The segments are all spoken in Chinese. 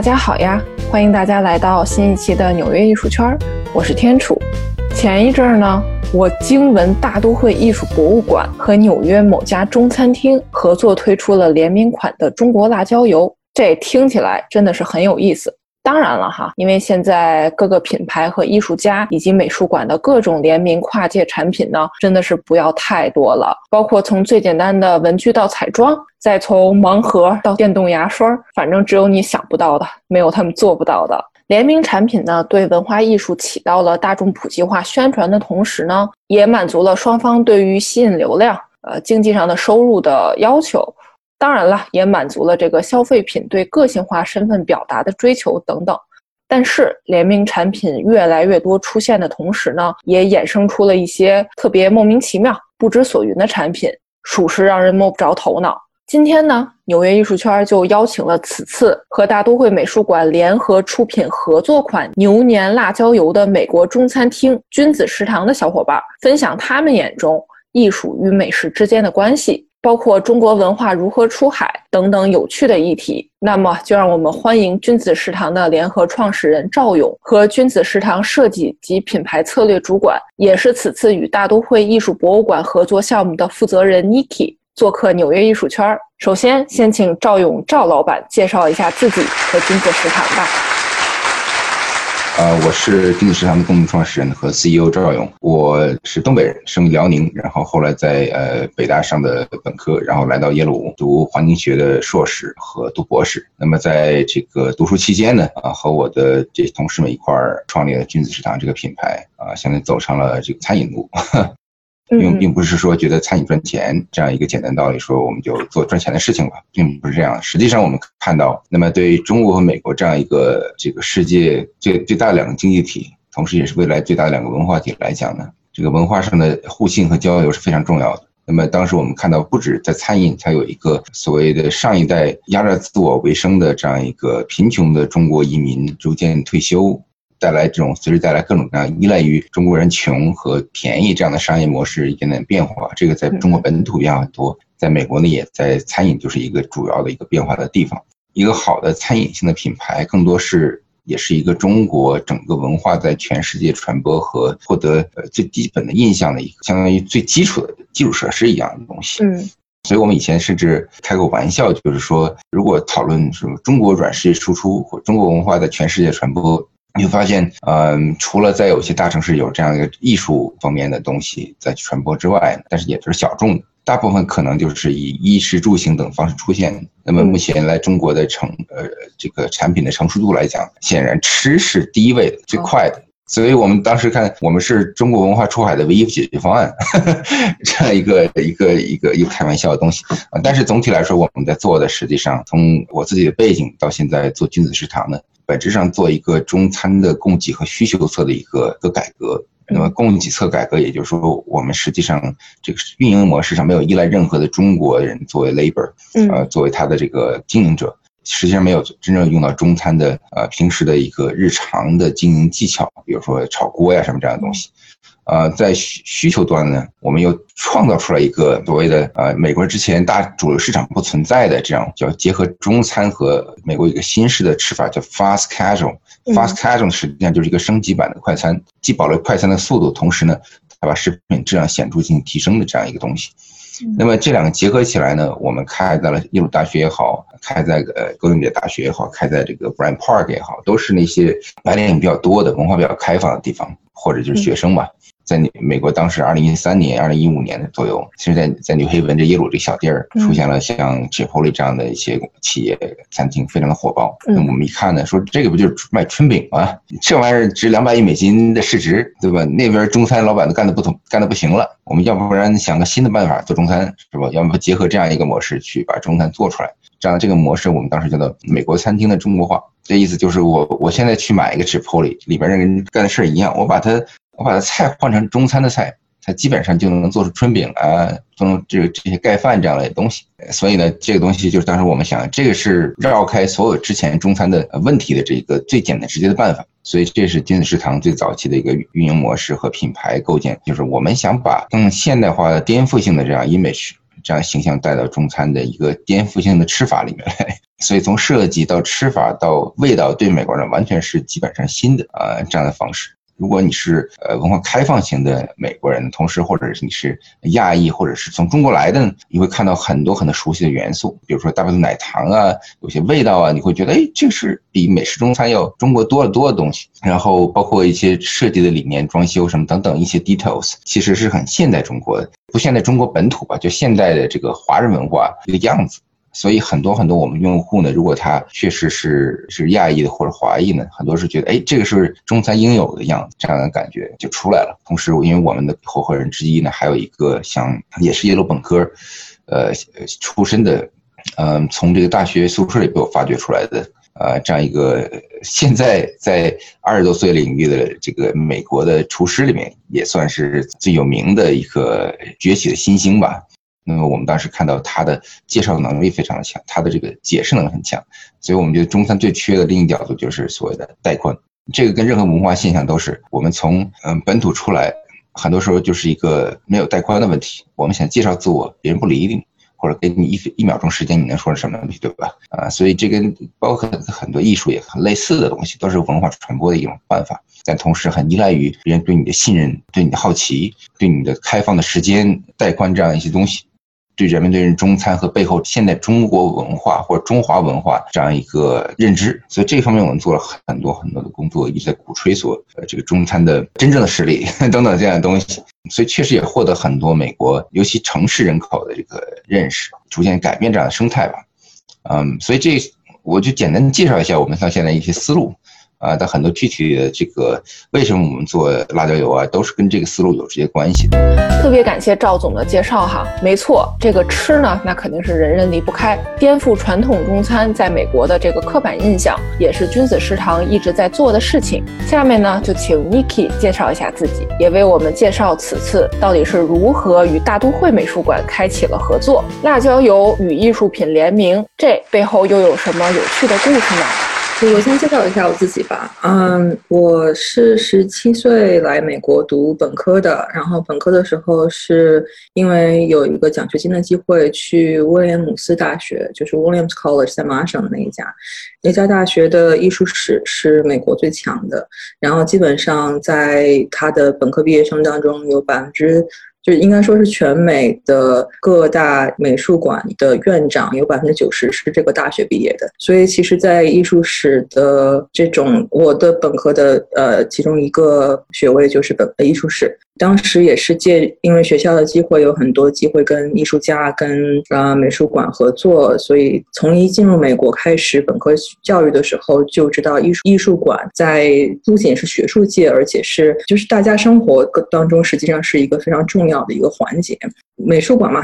大家好呀！欢迎大家来到新一期的纽约艺术圈，我是天楚。前一阵儿呢，我惊闻大都会艺术博物馆和纽约某家中餐厅合作推出了联名款的中国辣椒油，这听起来真的是很有意思。当然了哈，因为现在各个品牌和艺术家以及美术馆的各种联名跨界产品呢，真的是不要太多了。包括从最简单的文具到彩妆，再从盲盒到电动牙刷，反正只有你想不到的，没有他们做不到的。联名产品呢，对文化艺术起到了大众普及化宣传的同时呢，也满足了双方对于吸引流量、呃经济上的收入的要求。当然了，也满足了这个消费品对个性化身份表达的追求等等。但是，联名产品越来越多出现的同时呢，也衍生出了一些特别莫名其妙、不知所云的产品，属实让人摸不着头脑。今天呢，纽约艺术圈就邀请了此次和大都会美术馆联合出品合作款牛年辣椒油的美国中餐厅君子食堂的小伙伴，分享他们眼中艺术与美食之间的关系。包括中国文化如何出海等等有趣的议题，那么就让我们欢迎君子食堂的联合创始人赵勇和君子食堂设计及品牌策略主管，也是此次与大都会艺术博物馆合作项目的负责人 Niki 做客纽约艺术圈。首先，先请赵勇赵老板介绍一下自己和君子食堂吧。呃，我是君子食堂的共同创始人和 CEO 赵勇，我是东北人，生于辽宁，然后后来在呃北大上的本科，然后来到耶鲁读环境学的硕士和读博士。那么在这个读书期间呢，啊，和我的这同事们一块儿创立了君子食堂这个品牌，啊，现在走上了这个餐饮路。并并不是说觉得餐饮赚钱这样一个简单道理，说我们就做赚钱的事情吧，并不是这样。实际上，我们看到，那么对于中国和美国这样一个这个世界最最大的两个经济体，同时也是未来最大的两个文化体来讲呢，这个文化上的互信和交流是非常重要的。那么当时我们看到，不止在餐饮，它有一个所谓的上一代压着自我为生的这样一个贫穷的中国移民逐渐退休。带来这种随之带来各种各样依赖于中国人穷和便宜这样的商业模式一点点变化，这个在中国本土变化很多，在美国呢也在餐饮就是一个主要的一个变化的地方。一个好的餐饮性的品牌，更多是也是一个中国整个文化在全世界传播和获得呃最基本的印象的一个相当于最基础的基础设施一样的东西。嗯，所以我们以前甚至开过玩笑，就是说如果讨论什么中国软实力输出或中国文化在全世界传播。你会发现，嗯，除了在有些大城市有这样一个艺术方面的东西在传播之外，但是也是小众的，大部分可能就是以衣食住行等方式出现。那么目前来中国的成呃这个产品的成熟度来讲，显然吃是第一位的、最快的。所以我们当时看，我们是中国文化出海的唯一解决方案，这样一个一个一个一个开玩笑的东西啊。但是总体来说，我们在做的实际上，从我自己的背景到现在做君子食堂呢。本质上做一个中餐的供给和需求侧的一个个改革。那么供给侧改革，也就是说，我们实际上这个运营模式上没有依赖任何的中国人作为 labor，呃，作为他的这个经营者，实际上没有真正用到中餐的呃平时的一个日常的经营技巧，比如说炒锅呀什么这样的东西。呃，在需需求端呢，我们又创造出来一个所谓的呃，美国之前大主流市场不存在的这样叫结合中餐和美国一个新式的吃法叫 fast casual。fast casual 实际上就是一个升级版的快餐，既保留快餐的速度，同时呢，它把食品质量显著进行提升的这样一个东西。那么这两个结合起来呢，我们开在了耶鲁大学也好，开在呃哥伦比亚大学也好，开在这个 Bryant Park 也好，都是那些白领比较多的、文化比较开放的地方，或者就是学生吧。在美国，当时二零一三年、二零一五年的左右，其实，在在纽黑文这耶鲁这小地儿，出现了像 Chipotle 这样的一些企业餐厅，非常的火爆。那我们一看呢，说这个不就是卖春饼吗？这玩意儿值两百亿美金的市值，对吧？那边中餐老板都干的不同，干的不行了。我们要不然想个新的办法做中餐，是吧？要么结合这样一个模式去把中餐做出来。这样这个模式，我们当时叫做美国餐厅的中国化。这意思就是，我我现在去买一个 Chipotle，里边人干的事儿一样，我把它。我把它菜换成中餐的菜，它基本上就能做出春饼啊，做成这这些盖饭这样的东西。所以呢，这个东西就是当时我们想，这个是绕开所有之前中餐的问题的这一个最简单直接的办法。所以这是君子食堂最早期的一个运营模式和品牌构建，就是我们想把更现代化的颠覆性的这样 image 这样形象带到中餐的一个颠覆性的吃法里面来。所以从设计到吃法到味道，对美国人完全是基本上新的啊这样的方式。如果你是呃文化开放型的美国人，同时或者是你是亚裔或者是从中国来的，你会看到很多很多熟悉的元素，比如说大部分奶糖啊，有些味道啊，你会觉得哎，这是比美式中餐要中国多得多的东西。然后包括一些设计的理念、装修什么等等一些 details，其实是很现代中国的，不现代中国本土吧，就现代的这个华人文化一个样子。所以很多很多我们用户呢，如果他确实是是亚裔的或者华裔呢，很多是觉得，哎，这个是中餐应有的样子，这样的感觉就出来了。同时，因为我们的合伙人之一呢，还有一个像也是耶鲁本科，呃，出身的，嗯，从这个大学宿舍里被我发掘出来的，呃，这样一个现在在二十多岁领域的这个美国的厨师里面，也算是最有名的一个崛起的新星吧。那么我们当时看到他的介绍能力非常的强，他的这个解释能力很强，所以我们觉得中餐最缺的另一角度就是所谓的带宽。这个跟任何文化现象都是，我们从嗯本土出来，很多时候就是一个没有带宽的问题。我们想介绍自我，别人不理你，或者给你一一秒钟时间，你能说什么东西，对吧？啊，所以这跟包括很多艺术也很类似的东西，都是文化传播的一种办法，但同时很依赖于别人对你的信任、对你的好奇、对你的开放的时间带宽这样一些东西。对人们对人中餐和背后现代中国文化或中华文化这样一个认知，所以这方面我们做了很多很多的工作，一直在鼓吹说，呃，这个中餐的真正的实力 等等这样的东西，所以确实也获得很多美国尤其城市人口的这个认识，逐渐改变这样的生态吧。嗯，所以这我就简单介绍一下我们到现在一些思路。啊，但很多具体的这个为什么我们做辣椒油啊，都是跟这个思路有直接关系的。特别感谢赵总的介绍哈，没错，这个吃呢，那肯定是人人离不开，颠覆传统中餐在美国的这个刻板印象，也是君子食堂一直在做的事情。下面呢，就请 Niki 介绍一下自己，也为我们介绍此次到底是如何与大都会美术馆开启了合作，辣椒油与艺术品联名，这背后又有什么有趣的故事呢？我先介绍一下我自己吧。嗯，我是十七岁来美国读本科的，然后本科的时候是因为有一个奖学金的机会去威廉姆斯大学，就是 Williams College 在麻省的那一家，那家大学的艺术史是美国最强的，然后基本上在他的本科毕业生当中有百分之。就应该说是全美的各大美术馆的院长有百分之九十是这个大学毕业的，所以其实，在艺术史的这种我的本科的呃其中一个学位就是本科艺术史。当时也是借因为学校的机会，有很多机会跟艺术家、跟啊美术馆合作，所以从一进入美国开始本科教育的时候，就知道艺术艺术馆在不仅是学术界，而且是就是大家生活当中，实际上是一个非常重的一个环节。美术馆嘛，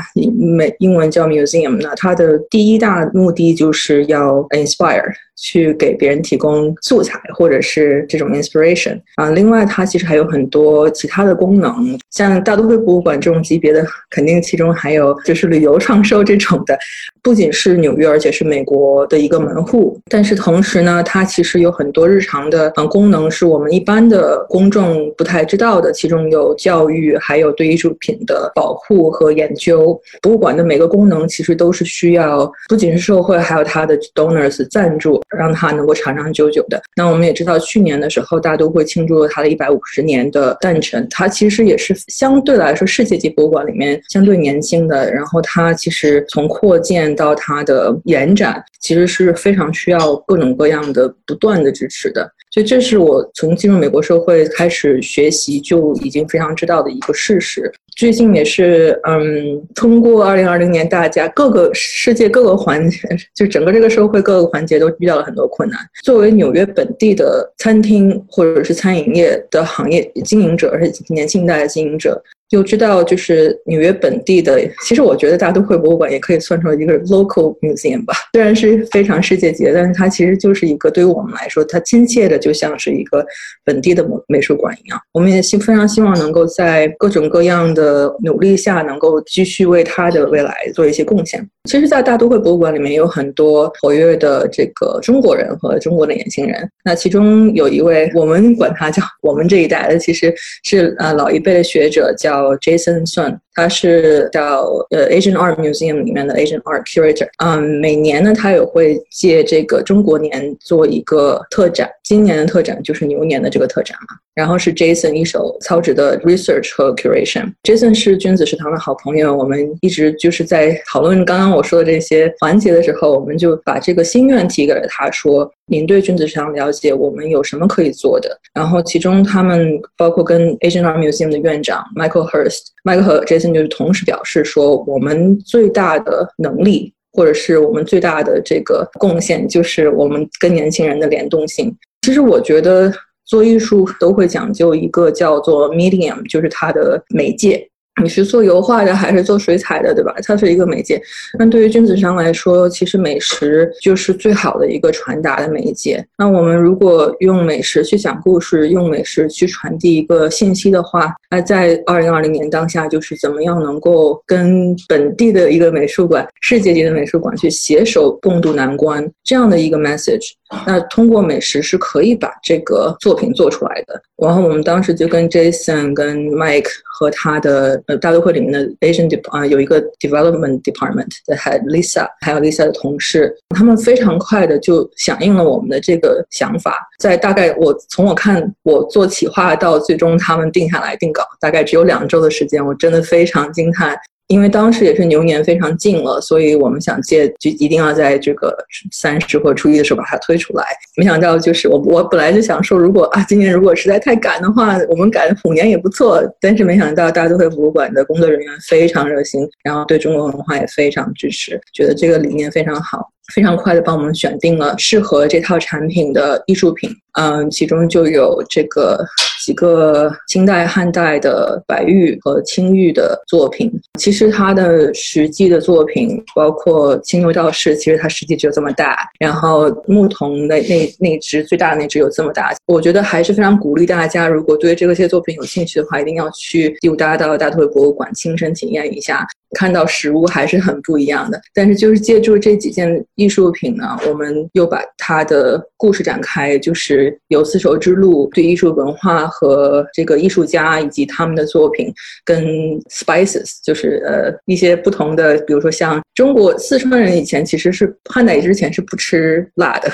美英文叫 museum，那它的第一大目的就是要 inspire。去给别人提供素材，或者是这种 inspiration 啊。另外，它其实还有很多其他的功能，像大都会博物馆这种级别的，肯定其中还有就是旅游创收这种的。不仅是纽约，而且是美国的一个门户。但是同时呢，它其实有很多日常的嗯功能，是我们一般的公众不太知道的。其中有教育，还有对艺术品的保护和研究。博物馆的每个功能其实都是需要不仅是社会，还有它的 donors 赞助。让它能够长长久久的。那我们也知道，去年的时候，大都会庆祝了它的一百五十年的诞辰。它其实也是相对来说世界级博物馆里面相对年轻的。然后它其实从扩建到它的延展，其实是非常需要各种各样的不断的支持的。所以这是我从进入美国社会开始学习就已经非常知道的一个事实。最近也是，嗯，通过二零二零年，大家各个世界各个环节，就整个这个社会各个环节都遇到了很多困难。作为纽约本地的餐厅或者是餐饮业的行业经营者，而且年轻一代的经营者。就知道，就是纽约本地的，其实我觉得大都会博物馆也可以算成一个 local museum 吧。虽然是非常世界级的，但是它其实就是一个对于我们来说，它亲切的就像是一个本地的美美术馆一样。我们也希非常希望能够在各种各样的努力下，能够继续为它的未来做一些贡献。其实，在大都会博物馆里面有很多活跃的这个中国人和中国的年轻人。那其中有一位，我们管他叫我们这一代的，其实是呃老一辈的学者叫。叫 Jason Sun，他是叫呃 Asian Art Museum 里面的 Asian Art Curator。嗯，每年呢，他也会借这个中国年做一个特展。今年的特展就是牛年的这个特展嘛。然后是 Jason 一手操持的 research 和 curation。Jason 是君子食堂的好朋友，我们一直就是在讨论刚刚我说的这些环节的时候，我们就把这个心愿提给了他，说您对君子食堂了解，我们有什么可以做的？然后其中他们包括跟 Asian Art Museum 的院长 Michael Hurst，Michael 和 Jason 就是同时表示说，我们最大的能力或者是我们最大的这个贡献，就是我们跟年轻人的联动性。其实我觉得。做艺术都会讲究一个叫做 medium，就是它的媒介。你是做油画的还是做水彩的，对吧？它是一个媒介。那对于君子商来说，其实美食就是最好的一个传达的媒介。那我们如果用美食去讲故事，用美食去传递一个信息的话，那在二零二零年当下，就是怎么样能够跟本地的一个美术馆、世界级的美术馆去携手共度难关这样的一个 message。那通过美食是可以把这个作品做出来的。然后我们当时就跟 Jason、跟 Mike 和他的呃大都会里面的 Asian Dep 啊有一个 Development Department 的 Head Lisa，还有 Lisa 的同事，他们非常快的就响应了我们的这个想法。在大概我从我看我做企划到最终他们定下来定稿，大概只有两周的时间，我真的非常惊叹。因为当时也是牛年非常近了，所以我们想借就一定要在这个三十或初一的时候把它推出来。没想到就是我我本来就想说，如果啊今年如果实在太赶的话，我们赶虎年也不错。但是没想到大都会博物馆的工作人员非常热心，然后对中国文化也非常支持，觉得这个理念非常好。非常快的帮我们选定了适合这套产品的艺术品，嗯，其中就有这个几个清代、汉代的白玉和青玉的作品。其实它的实际的作品，包括青牛道士，其实它实际只有这么大。然后牧童的那那只最大的那只有这么大。我觉得还是非常鼓励大家，如果对这个些作品有兴趣的话，一定要去第五大道大都会博物馆亲身体验一下。看到实物还是很不一样的，但是就是借助这几件艺术品呢，我们又把它的故事展开，就是由丝绸之路对艺术文化和这个艺术家以及他们的作品，跟 spices，就是呃一些不同的，比如说像中国四川人以前其实是汉代之前是不吃辣的，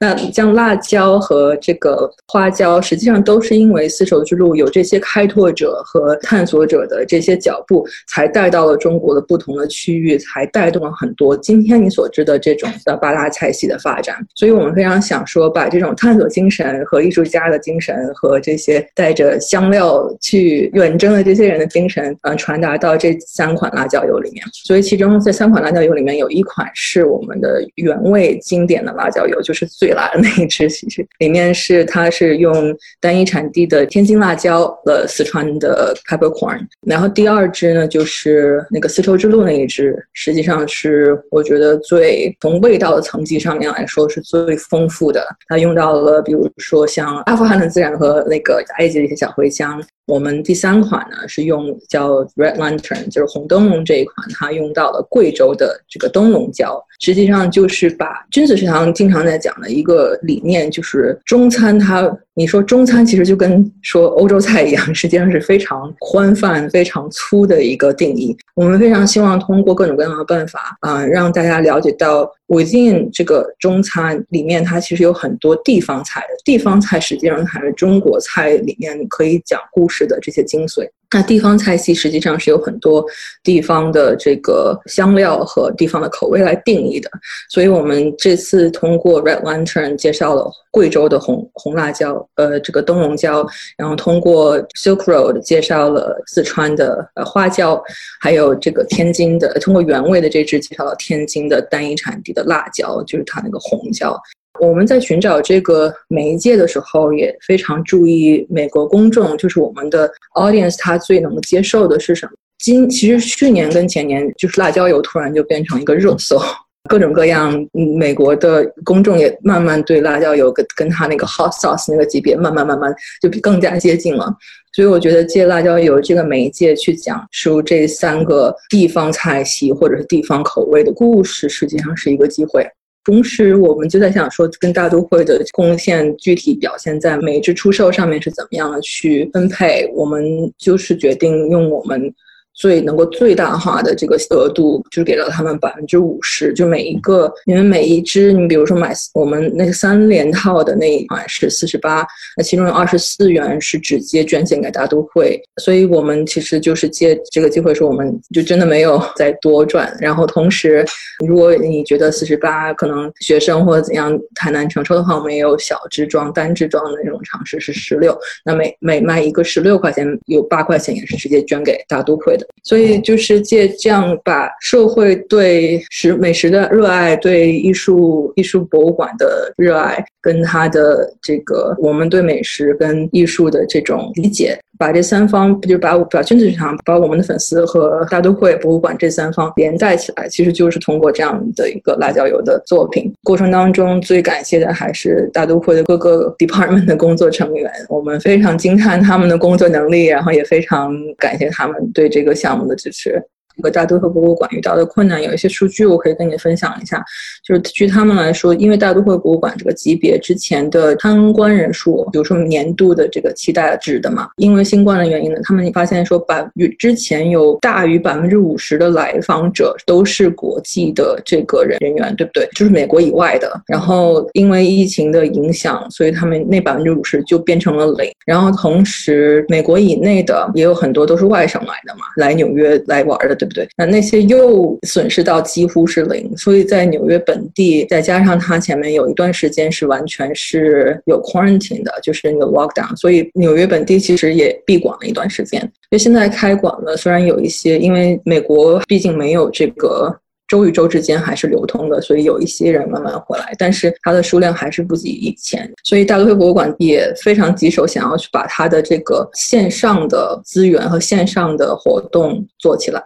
那像辣椒和这个花椒，实际上都是因为丝绸之路有这些开拓者和探索者的这些脚步，才带到了中。国的不同的区域，才带动了很多今天你所知的这种的八大菜系的发展。所以，我们非常想说，把这种探索精神和艺术家的精神，和这些带着香料去远征的这些人的精神，嗯，传达到这三款辣椒油里面。所以，其中这三款辣椒油里面有一款是我们的原味经典的辣椒油，就是最辣的那一支。其实里面是它是用单一产地的天津辣椒和四川的 peppercorn。然后第二支呢，就是那个。丝绸之路那一支，实际上是我觉得最从味道的层级上面来说是最丰富的。它用到了，比如说像阿富汗的孜然和那个埃及的一些小茴香。我们第三款呢是用叫 Red Lantern，就是红灯笼这一款，它用到了贵州的这个灯笼椒，实际上就是把君子食堂经常在讲的一个理念，就是中餐它，你说中餐其实就跟说欧洲菜一样，实际上是非常宽泛、非常粗的一个定义。我们非常希望通过各种各样的办法啊，让大家了解到。within 这个中餐里面，它其实有很多地方菜的。地方菜实际上还是中国菜里面可以讲故事是的这些精髓。那地方菜系实际上是有很多地方的这个香料和地方的口味来定义的。所以我们这次通过 Red Lantern 介绍了贵州的红红辣椒，呃，这个灯笼椒，然后通过 Silk Road 介绍了四川的呃花椒，还有这个天津的，通过原味的这支介绍了天津的单一产地的辣椒，就是它那个红椒。我们在寻找这个媒介的时候，也非常注意美国公众，就是我们的 audience，他最能接受的是什么？今其实去年跟前年，就是辣椒油突然就变成一个热搜，各种各样，美国的公众也慢慢对辣椒油跟跟他那个 hot sauce 那个级别，慢慢慢慢就更加接近了。所以我觉得借辣椒油这个媒介去讲述这三个地方菜系或者是地方口味的故事，实际上是一个机会。同时我们就在想说，跟大都会的贡献具体表现在每一支出售上面是怎么样的去分配，我们就是决定用我们。最能够最大化的这个额度，就是给了他们百分之五十，就每一个，因为每一支，你比如说买我们那个三连套的那一款是四十八，那其中有二十四元是直接捐献给大都会，所以我们其实就是借这个机会说，我们就真的没有再多赚。然后同时，如果你觉得四十八可能学生或者怎样太难承受的话，我们也有小支装、单支装的那种尝试是十六，那每每卖一个十六块钱，有八块钱也是直接捐给大都会的。所以就是借这样把社会对食美食的热爱，对艺术艺术博物馆的热爱，跟他的这个我们对美食跟艺术的这种理解。把这三方，就把把君子市场、把我们的粉丝和大都会博物馆这三方连带起来，其实就是通过这样的一个辣椒油的作品。过程当中最感谢的还是大都会的各个 department 的工作成员，我们非常惊叹他们的工作能力，然后也非常感谢他们对这个项目的支持。和大都会博物馆遇到的困难有一些数据，我可以跟你分享一下。就是据他们来说，因为大都会博物馆这个级别之前的参观人数，比如说年度的这个期待值的嘛，因为新冠的原因呢，他们发现说，百与之前有大于百分之五十的来访者都是国际的这个人人员，对不对？就是美国以外的。然后因为疫情的影响，所以他们那百分之五十就变成了零。然后同时，美国以内的也有很多都是外省来的嘛，来纽约来玩的，对。对，那那些又损失到几乎是零，所以在纽约本地，再加上它前面有一段时间是完全是有 quarantine 的，就是那个 lockdown，所以纽约本地其实也闭馆了一段时间。因为现在开馆了，虽然有一些，因为美国毕竟没有这个。州与州之间还是流通的，所以有一些人慢慢回来，但是它的数量还是不及以前。所以大都会博物馆也非常棘手，想要去把它的这个线上的资源和线上的活动做起来。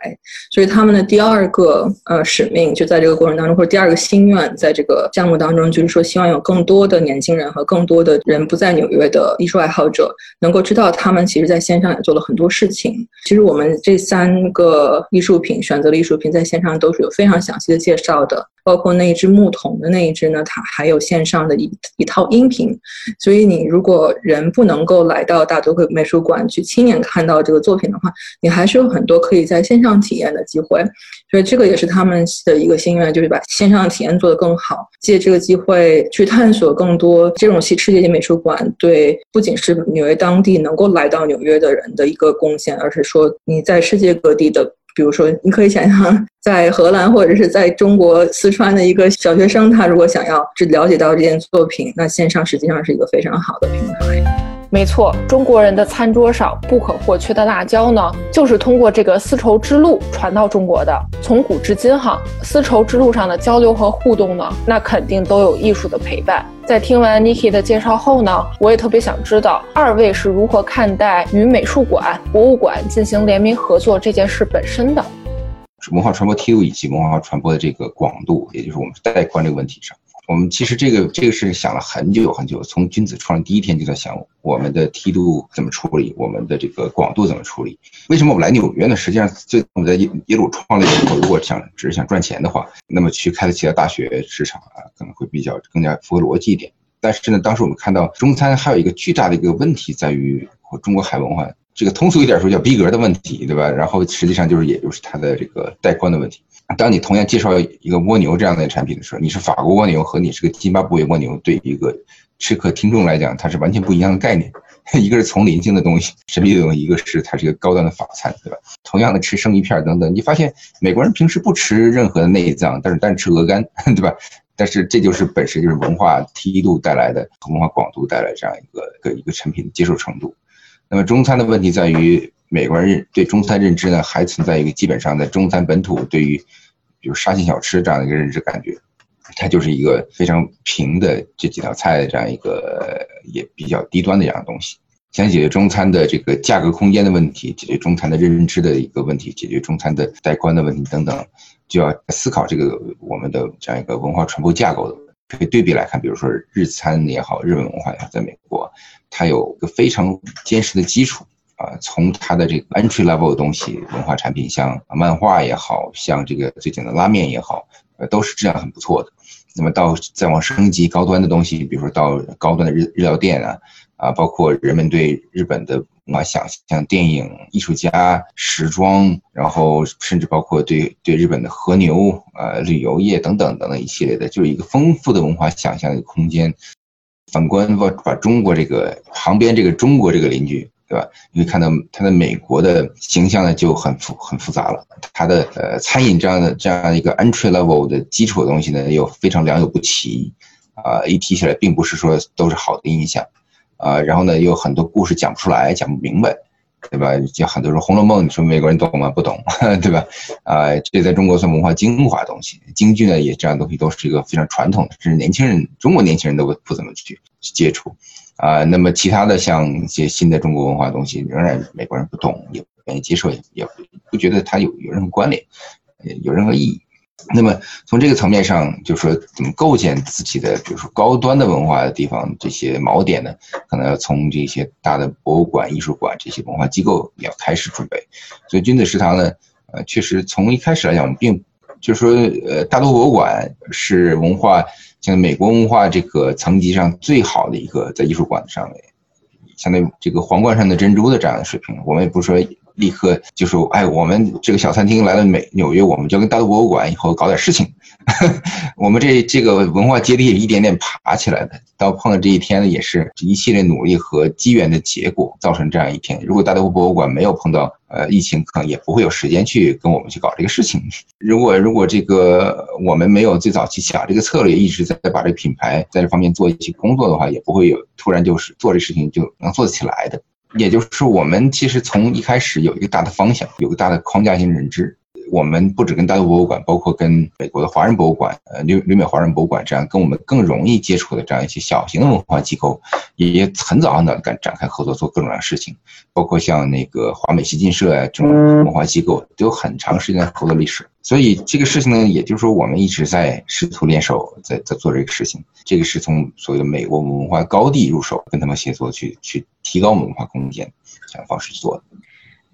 所以他们的第二个呃使命就在这个过程当中，或者第二个心愿，在这个项目当中，就是说希望有更多的年轻人和更多的人不在纽约的艺术爱好者，能够知道他们其实在线上也做了很多事情。其实我们这三个艺术品选择的艺术品在线上都是有非常。非常详细的介绍的。包括那一只牧童的那一只呢，它还有线上的一一套音频，所以你如果人不能够来到大都会美术馆去亲眼看到这个作品的话，你还是有很多可以在线上体验的机会。所以这个也是他们的一个心愿，就是把线上体验做得更好，借这个机会去探索更多这种系世界级美术馆对不仅是纽约当地能够来到纽约的人的一个贡献，而是说你在世界各地的。比如说，你可以想象，在荷兰或者是在中国四川的一个小学生，他如果想要只了解到这件作品，那线上实际上是一个非常好的平台。没错，中国人的餐桌上不可或缺的辣椒呢，就是通过这个丝绸之路传到中国的。从古至今，哈，丝绸之路上的交流和互动呢，那肯定都有艺术的陪伴。在听完 Niki 的介绍后呢，我也特别想知道二位是如何看待与美术馆、博物馆进行联名合作这件事本身的。是文化传播梯度以及文化传播的这个广度，也就是我们带宽这个问题上。我们其实这个这个事想了很久很久，从君子创立第一天就在想我们的梯度怎么处理，我们的这个广度怎么处理。为什么我们来纽约呢？实际上，最我们在耶耶鲁创立的时候，如果想只是想赚钱的话，那么去开的其他大学市场啊，可能会比较更加符合逻辑一点。但是呢，当时我们看到中餐还有一个巨大的一个问题在于，中国海文化这个通俗一点说叫逼格的问题，对吧？然后实际上就是也就是它的这个带宽的问题。当你同样介绍一个蜗牛这样的产品的时候，你是法国蜗牛和你是个津巴布韦蜗牛，对一个吃客听众来讲，它是完全不一样的概念。一个是丛林性的东西，神秘的东西；一个是它是一个高端的法餐，对吧？同样的吃生鱼片等等，你发现美国人平时不吃任何的内脏，但是但吃鹅肝，对吧？但是这就是本身就是文化梯度带来的和，文化广度带来这样一个一个一个产品的接受程度。那么中餐的问题在于，美国人对中餐认知呢，还存在一个基本上在中餐本土对于。比如沙县小吃这样的一个认知感觉，它就是一个非常平的这几道菜这样一个也比较低端的这样东西。想解决中餐的这个价格空间的问题，解决中餐的认知的一个问题，解决中餐的带宽的问题等等，就要思考这个我们的这样一个文化传播架构的。可以对比来看，比如说日餐也好，日本文化也好，在美国，它有个非常坚实的基础。啊，从它的这个 entry level 的东西，文化产品，像漫画也好像这个最近的拉面也好，呃，都是质量很不错的。那么到再往升级高端的东西，比如说到高端的日日料店啊，啊，包括人们对日本的文化想象，电影、艺术家、时装，然后甚至包括对对日本的和牛、呃旅游业等等等等一系列的，就是一个丰富的文化想象的空间。反观把把中国这个旁边这个中国这个邻居。对吧？你会看到他的美国的形象呢就很复很复杂了。他的呃餐饮这样的这样一个 entry level 的基础的东西呢又非常良莠不齐，啊，一提起来并不是说都是好的印象，啊，然后呢有很多故事讲不出来，讲不明白，对吧？就很多人说《红楼梦》，你说美国人懂吗？不懂，对吧？啊，这在中国算文化精华东西。京剧呢也这样东西都是一个非常传统的，甚至年轻人中国年轻人都不不怎么去去接触。啊，那么其他的像一些新的中国文化东西，仍然美国人不懂，也不愿意接受，也也不觉得它有有任何关联，有任何意义。那么从这个层面上，就是说怎么构建自己的，比如说高端的文化的地方，这些锚点呢，可能要从这些大的博物馆、艺术馆这些文化机构要开始准备。所以君子食堂呢，呃，确实从一开始来讲，我们并就是说，呃，大都博物馆是文化。像美国文化这个层级上最好的一个，在艺术馆上面，相当于这个皇冠上的珍珠的这样的水平，我们也不是说立刻就说，哎，我们这个小餐厅来了美纽约，我们就跟大都博物馆以后搞点事情。我们这这个文化阶梯一点点爬起来的，到碰到这一天呢，也是一系列努力和机缘的结果，造成这样一天。如果大都博物馆没有碰到呃疫情，可能也不会有时间去跟我们去搞这个事情。如果如果这个我们没有最早去想这个策略，一直在把这个品牌在这方面做一些工作的话，也不会有突然就是做这事情就能做得起来的。也就是我们其实从一开始有一个大的方向，有个大的框架性认知。我们不止跟大陆博物馆，包括跟美国的华人博物馆，呃，旅旅美华人博物馆这样跟我们更容易接触的这样一些小型的文化机构，也很早的敢展开合作，做各种各样的事情。包括像那个华美西进社啊这种文化机构，都有很长时间的合作历史。所以这个事情呢，也就是说我们一直在试图联手，在在做这个事情。这个是从所谓的美国文化高地入手，跟他们协作去去提高文化空间这样方式去做的。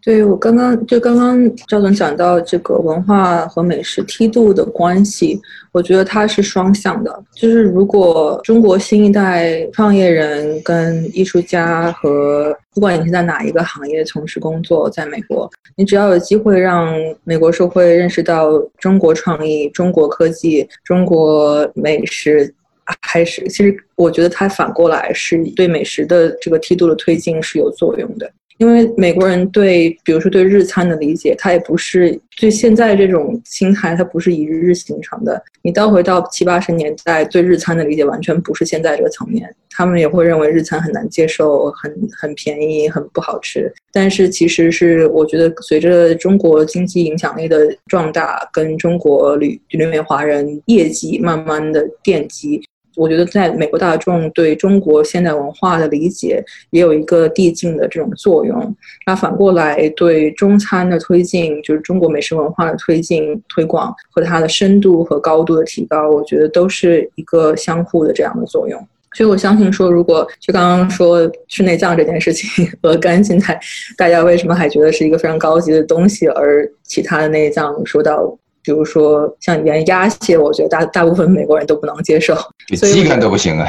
对我刚刚就刚刚赵总讲到这个文化和美食梯度的关系，我觉得它是双向的。就是如果中国新一代创业人跟艺术家和不管你是在哪一个行业从事工作，在美国，你只要有机会让美国社会认识到中国创意、中国科技、中国美食，还是其实我觉得它反过来是对美食的这个梯度的推进是有作用的。因为美国人对，比如说对日餐的理解，他也不是对现在这种心态，他不是一日日形成的。你倒回到七八十年代，对日餐的理解完全不是现在这个层面。他们也会认为日餐很难接受，很很便宜，很不好吃。但是其实是我觉得，随着中国经济影响力的壮大，跟中国旅旅美华人业绩慢慢的奠基。我觉得在美国大众对中国现代文化的理解也有一个递进的这种作用。那反过来对中餐的推进，就是中国美食文化的推进、推广和它的深度和高度的提高，我觉得都是一个相互的这样的作用。所以我相信说，如果就刚刚说吃内脏这件事情和肝现在，大家为什么还觉得是一个非常高级的东西，而其他的内脏说到。比如说像连鸭血，我觉得大大部分美国人都不能接受，鸡肝都不行啊。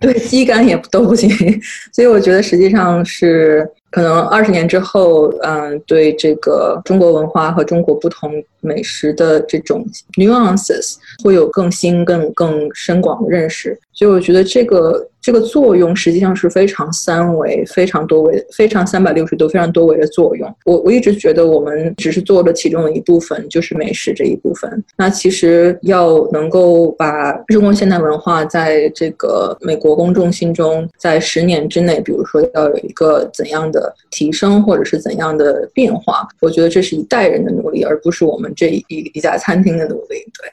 对，鸡肝也都不行。所以我觉得实际上是可能二十年之后，嗯，对这个中国文化和中国不同美食的这种 nuances 会有更新、更更深广的认识。所以我觉得这个。这个作用实际上是非常三维、非常多维、非常三百六十度、非常多维的作用。我我一直觉得我们只是做了其中的一部分，就是美食这一部分。那其实要能够把中国现代文化在这个美国公众心中，在十年之内，比如说要有一个怎样的提升，或者是怎样的变化，我觉得这是一代人的努力，而不是我们这一一家餐厅的努力。对。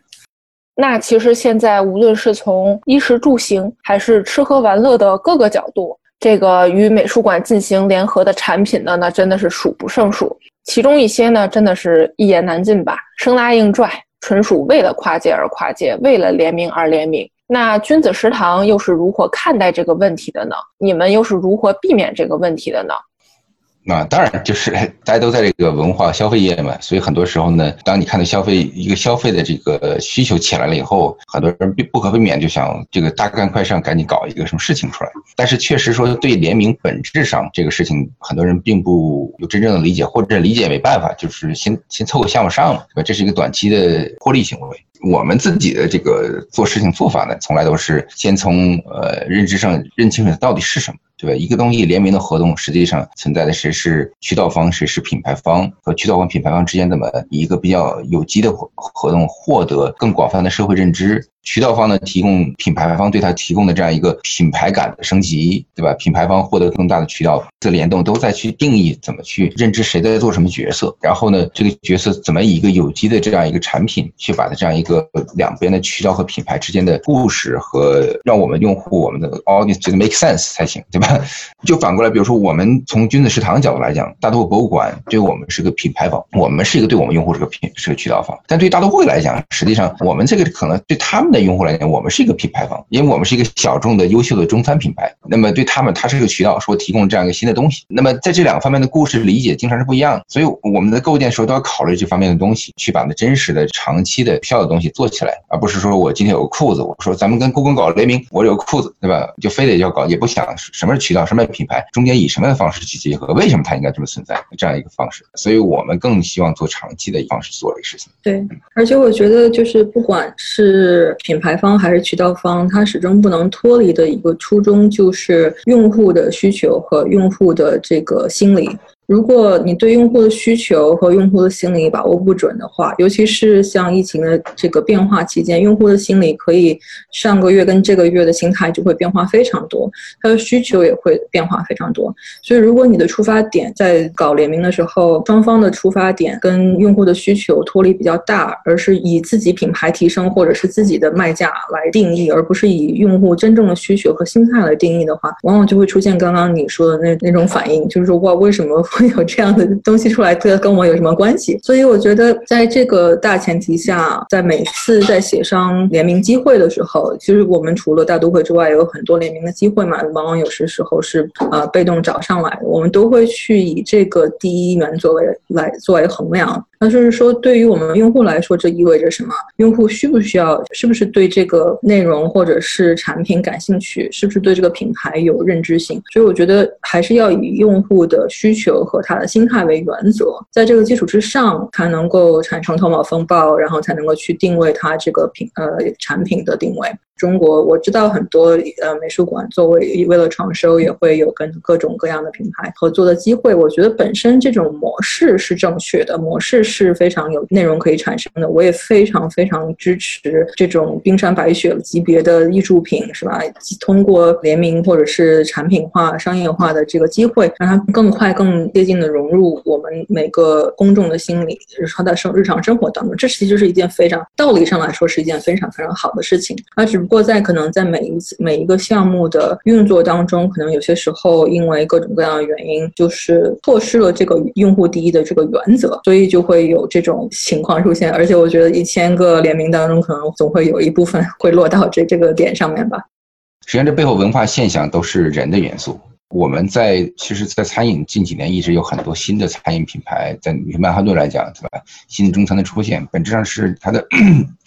那其实现在无论是从衣食住行，还是吃喝玩乐的各个角度，这个与美术馆进行联合的产品呢，那真的是数不胜数。其中一些呢，真的是一言难尽吧，生拉硬拽，纯属为了跨界而跨界，为了联名而联名。那君子食堂又是如何看待这个问题的呢？你们又是如何避免这个问题的呢？那当然，就是 大家都在这个文化消费业嘛，所以很多时候呢，当你看到消费一个消费的这个需求起来了以后，很多人不可避免就想这个大干快上，赶紧搞一个什么事情出来。但是确实说对联名本质上这个事情，很多人并不有真正的理解，或者理解没办法，就是先先凑个项目上嘛，对吧？这是一个短期的获利行为。我们自己的这个做事情做法呢，从来都是先从呃认知上认清楚到底是什么。对吧？一个东西联名的合同，实际上存在的谁是渠道方，谁是品牌方，和渠道方、品牌方之间怎么以一个比较有机的合合同，获得更广泛的社会认知。渠道方呢，提供品牌方对他提供的这样一个品牌感的升级，对吧？品牌方获得更大的渠道的联动，都在去定义怎么去认知谁在做什么角色。然后呢，这个角色怎么以一个有机的这样一个产品，去把它这样一个两边的渠道和品牌之间的故事和让我们用户、我们的 audience 觉得 make sense 才行，对吧？就反过来，比如说我们从君子食堂角度来讲，大都会博物馆对我们是个品牌方，我们是一个对我们用户是个品是个渠道方。但对于大都会来讲，实际上我们这个可能对他们的用户来讲，我们是一个品牌方，因为我们是一个小众的优秀的中餐品牌。那么对他们，它是一个渠道，说提供这样一个新的东西。那么在这两个方面的故事理解经常是不一样的，所以我们在构建的时候都要考虑这方面的东西，去把那真实的、长期的、有效的东西做起来，而不是说我今天有个裤子，我说咱们跟故宫搞联名，我有个裤子，对吧？就非得要搞，也不想什么是渠道，什么品牌，中间以什么样的方式去结合？为什么它应该这么存在？这样一个方式，所以我们更希望做长期的方式做这个事情。对，而且我觉得就是不管是品牌方还是渠道方，它始终不能脱离的一个初衷，就是用户的需求和用户的这个心理。如果你对用户的需求和用户的心理把握不准的话，尤其是像疫情的这个变化期间，用户的心理可以上个月跟这个月的心态就会变化非常多，他的需求也会变化非常多。所以，如果你的出发点在搞联名的时候，双方的出发点跟用户的需求脱离比较大，而是以自己品牌提升或者是自己的卖价来定义，而不是以用户真正的需求和心态来定义的话，往往就会出现刚刚你说的那那种反应，就是说哇，为什么？会有这样的东西出来，这跟我有什么关系？所以我觉得，在这个大前提下，在每次在协商联名机会的时候，其实我们除了大都会之外，有很多联名的机会嘛，往往有些时候是呃被动找上来的，我们都会去以这个第一元作为来作为衡量。那就是说，对于我们用户来说，这意味着什么？用户需不需要？是不是对这个内容或者是产品感兴趣？是不是对这个品牌有认知性？所以我觉得还是要以用户的需求和他的心态为原则，在这个基础之上，才能够产生头脑风暴，然后才能够去定位它这个品呃产品的定位。中国我知道很多呃美术馆作为为了创收也会有跟各种各样的品牌合作的机会。我觉得本身这种模式是正确的，模式是非常有内容可以产生的。我也非常非常支持这种冰山白雪级别的艺术品，是吧？通过联名或者是产品化、商业化的这个机会，让它更快、更接近的融入我们每个公众的心理，日常的生日常生活当中。这其实是一件非常道理上来说是一件非常非常好的事情。而只不过在可能在每一次每一个项目的运作当中，可能有些时候因为各种各样的原因，就是错失了这个用户第一的这个原则，所以就会有这种情况出现。而且我觉得一千个联名当中，可能总会有一部分会落到这这个点上面吧。实际上，这背后文化现象都是人的元素。我们在其实，在餐饮近几年一直有很多新的餐饮品牌，在曼哈顿来讲，对吧？新的中餐的出现，本质上是它的。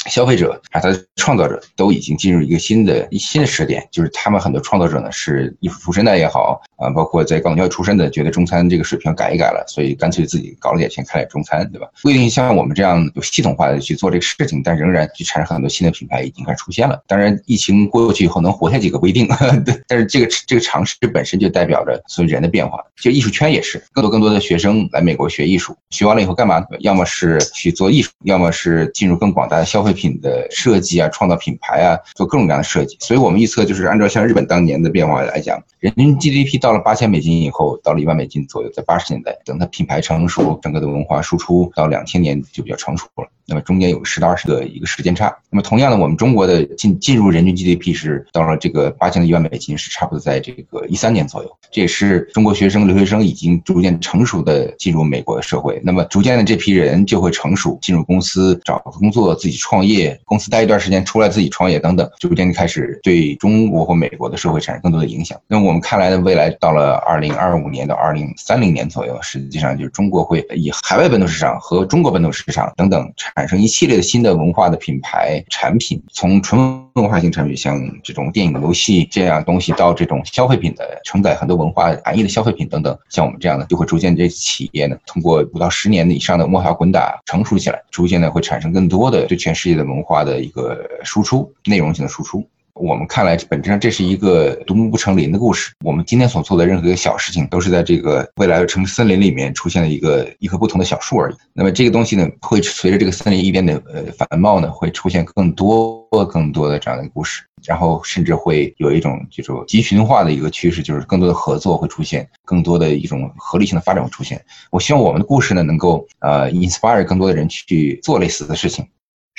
消费者啊，他的创造者都已经进入一个新的新的时点，就是他们很多创造者呢是艺术出身的也好啊，包括在高等教育出身的，觉得中餐这个水平改一改了，所以干脆自己搞了点钱开点中餐，对吧？不一定像我们这样有系统化的去做这个事情，但仍然去产生很多新的品牌已经开始出现了。当然，疫情过去以后能活下几个不一定，对但是这个这个尝试本身就代表着所有人的变化。就艺术圈也是，更多更多的学生来美国学艺术，学完了以后干嘛？要么是去做艺术，要么是进入更广大的消费。品的设计啊，创造品牌啊，做各种各样的设计。所以我们预测就是按照像日本当年的变化来讲，人均 GDP 到了八千美金以后，到了一万美金左右，在八十年代，等它品牌成熟，整个的文化输出到两千年就比较成熟了。那么中间有十到二十个一个时间差。那么同样的，我们中国的进进入人均 GDP 是到了这个八千到一万美金，是差不多在这个一三年左右。这也是中国学生留学生已经逐渐成熟的进入美国的社会。那么逐渐的这批人就会成熟，进入公司找工作，自己创。创业，公司待一段时间出来自己创业等等，逐渐开始对中国或美国的社会产生更多的影响。那我们看来的未来到了二零二五年到二零三零年左右，实际上就是中国会以海外本土市场和中国本土市场等等产生一系列的新的文化的品牌产品，从纯文化型产品，像这种电影、游戏这样东西，到这种消费品的承载很多文化含义的消费品等等，像我们这样的，就会逐渐这企业呢，通过五到十年以上的摸爬滚打成熟起来，逐渐呢会产生更多的对全世界的文化的一个输出，内容性的输出。我们看来，本质上这是一个独木不成林的故事。我们今天所做的任何一个小事情，都是在这个未来的城市森林里面出现了一个一棵不同的小树而已。那么这个东西呢，会随着这个森林一边的呃繁茂呢，会出现更多更多的这样的故事，然后甚至会有一种这种集群化的一个趋势，就是更多的合作会出现，更多的一种合理性的发展会出现。我希望我们的故事呢，能够呃 inspire 更多的人去做类似的事情。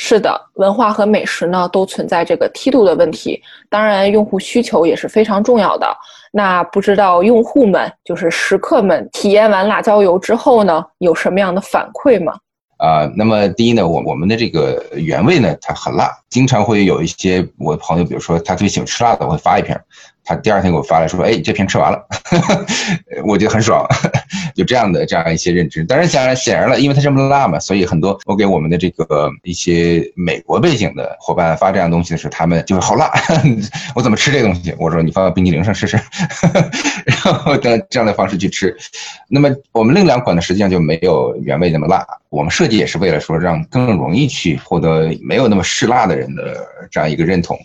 是的，文化和美食呢都存在这个梯度的问题，当然用户需求也是非常重要的。那不知道用户们，就是食客们体验完辣椒油之后呢，有什么样的反馈吗？啊，那么第一呢，我我们的这个原味呢，它很辣，经常会有一些我的朋友，比如说他特别喜欢吃辣的，会发一瓶。他第二天给我发来说：“哎，这瓶吃完了，我觉得很爽。”就这样的这样一些认知。当然，显然显然了，因为它这么辣嘛，所以很多我给我们的这个一些美国背景的伙伴发这样东西的时候，他们就是好辣，我怎么吃这东西？我说你放到冰激凌上试试，然后这这样的方式去吃。那么我们另两款呢，实际上就没有原味那么辣。我们设计也是为了说让更容易去获得没有那么嗜辣的人的这样一个认同，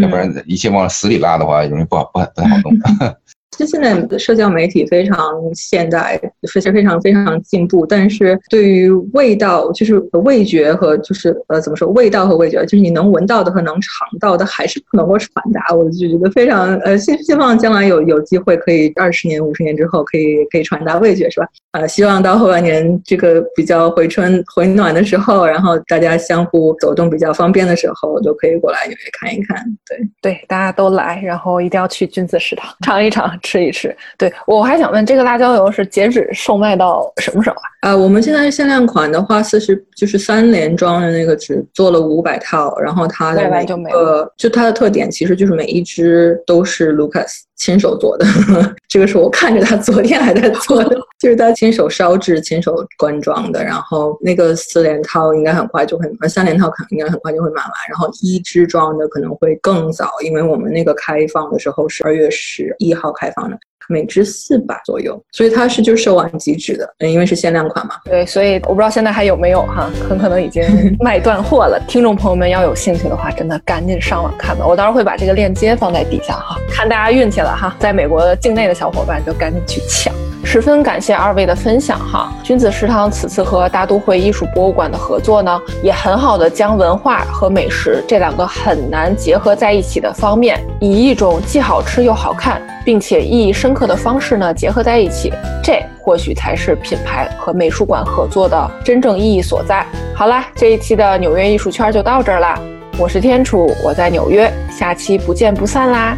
要不然一切往死里辣的话，容易不好不不太好弄。其实现在社交媒体非常现代，非常非常非常进步，但是对于味道，就是味觉和就是呃怎么说，味道和味觉，就是你能闻到的和能尝到的，还是不能够传达。我就觉得非常呃，希希望将来有有机会可以二十年、五十年之后可以可以传达味觉，是吧？啊，希望到后半年这个比较回春回暖的时候，然后大家相互走动比较方便的时候，就可以过来纽约看一看。对对，大家都来，然后一定要去君子食堂尝一尝。吃一吃，对我还想问，这个辣椒油是截止售卖到什么时候啊？啊，我们现在限量款的话，四十就是三连装的那个，只做了五百套，然后它的每个就它的特点，其实就是每一只都是 Lucas 亲手做的。这个是我看着他昨天还在做的，就是他亲手烧制、亲手灌装的。然后那个四连套应该很快就会，呃，三连套可能应该很快就会满完。然后一支装的可能会更早，因为我们那个开放的时候是二月十一号开放的。每支四百左右，所以它是就售完即止的，嗯，因为是限量款嘛。对，所以我不知道现在还有没有哈，很可能已经 卖断货了。听众朋友们要有兴趣的话，真的赶紧上网看吧。我到时候会把这个链接放在底下哈，看大家运气了哈，在美国境内的小伙伴就赶紧去抢。十分感谢二位的分享哈，君子食堂此次和大都会艺术博物馆的合作呢，也很好的将文化和美食这两个很难结合在一起的方面，以一种既好吃又好看，并且意义深刻的方式呢结合在一起，这或许才是品牌和美术馆合作的真正意义所在。好啦，这一期的纽约艺术圈就到这儿啦，我是天楚，我在纽约，下期不见不散啦。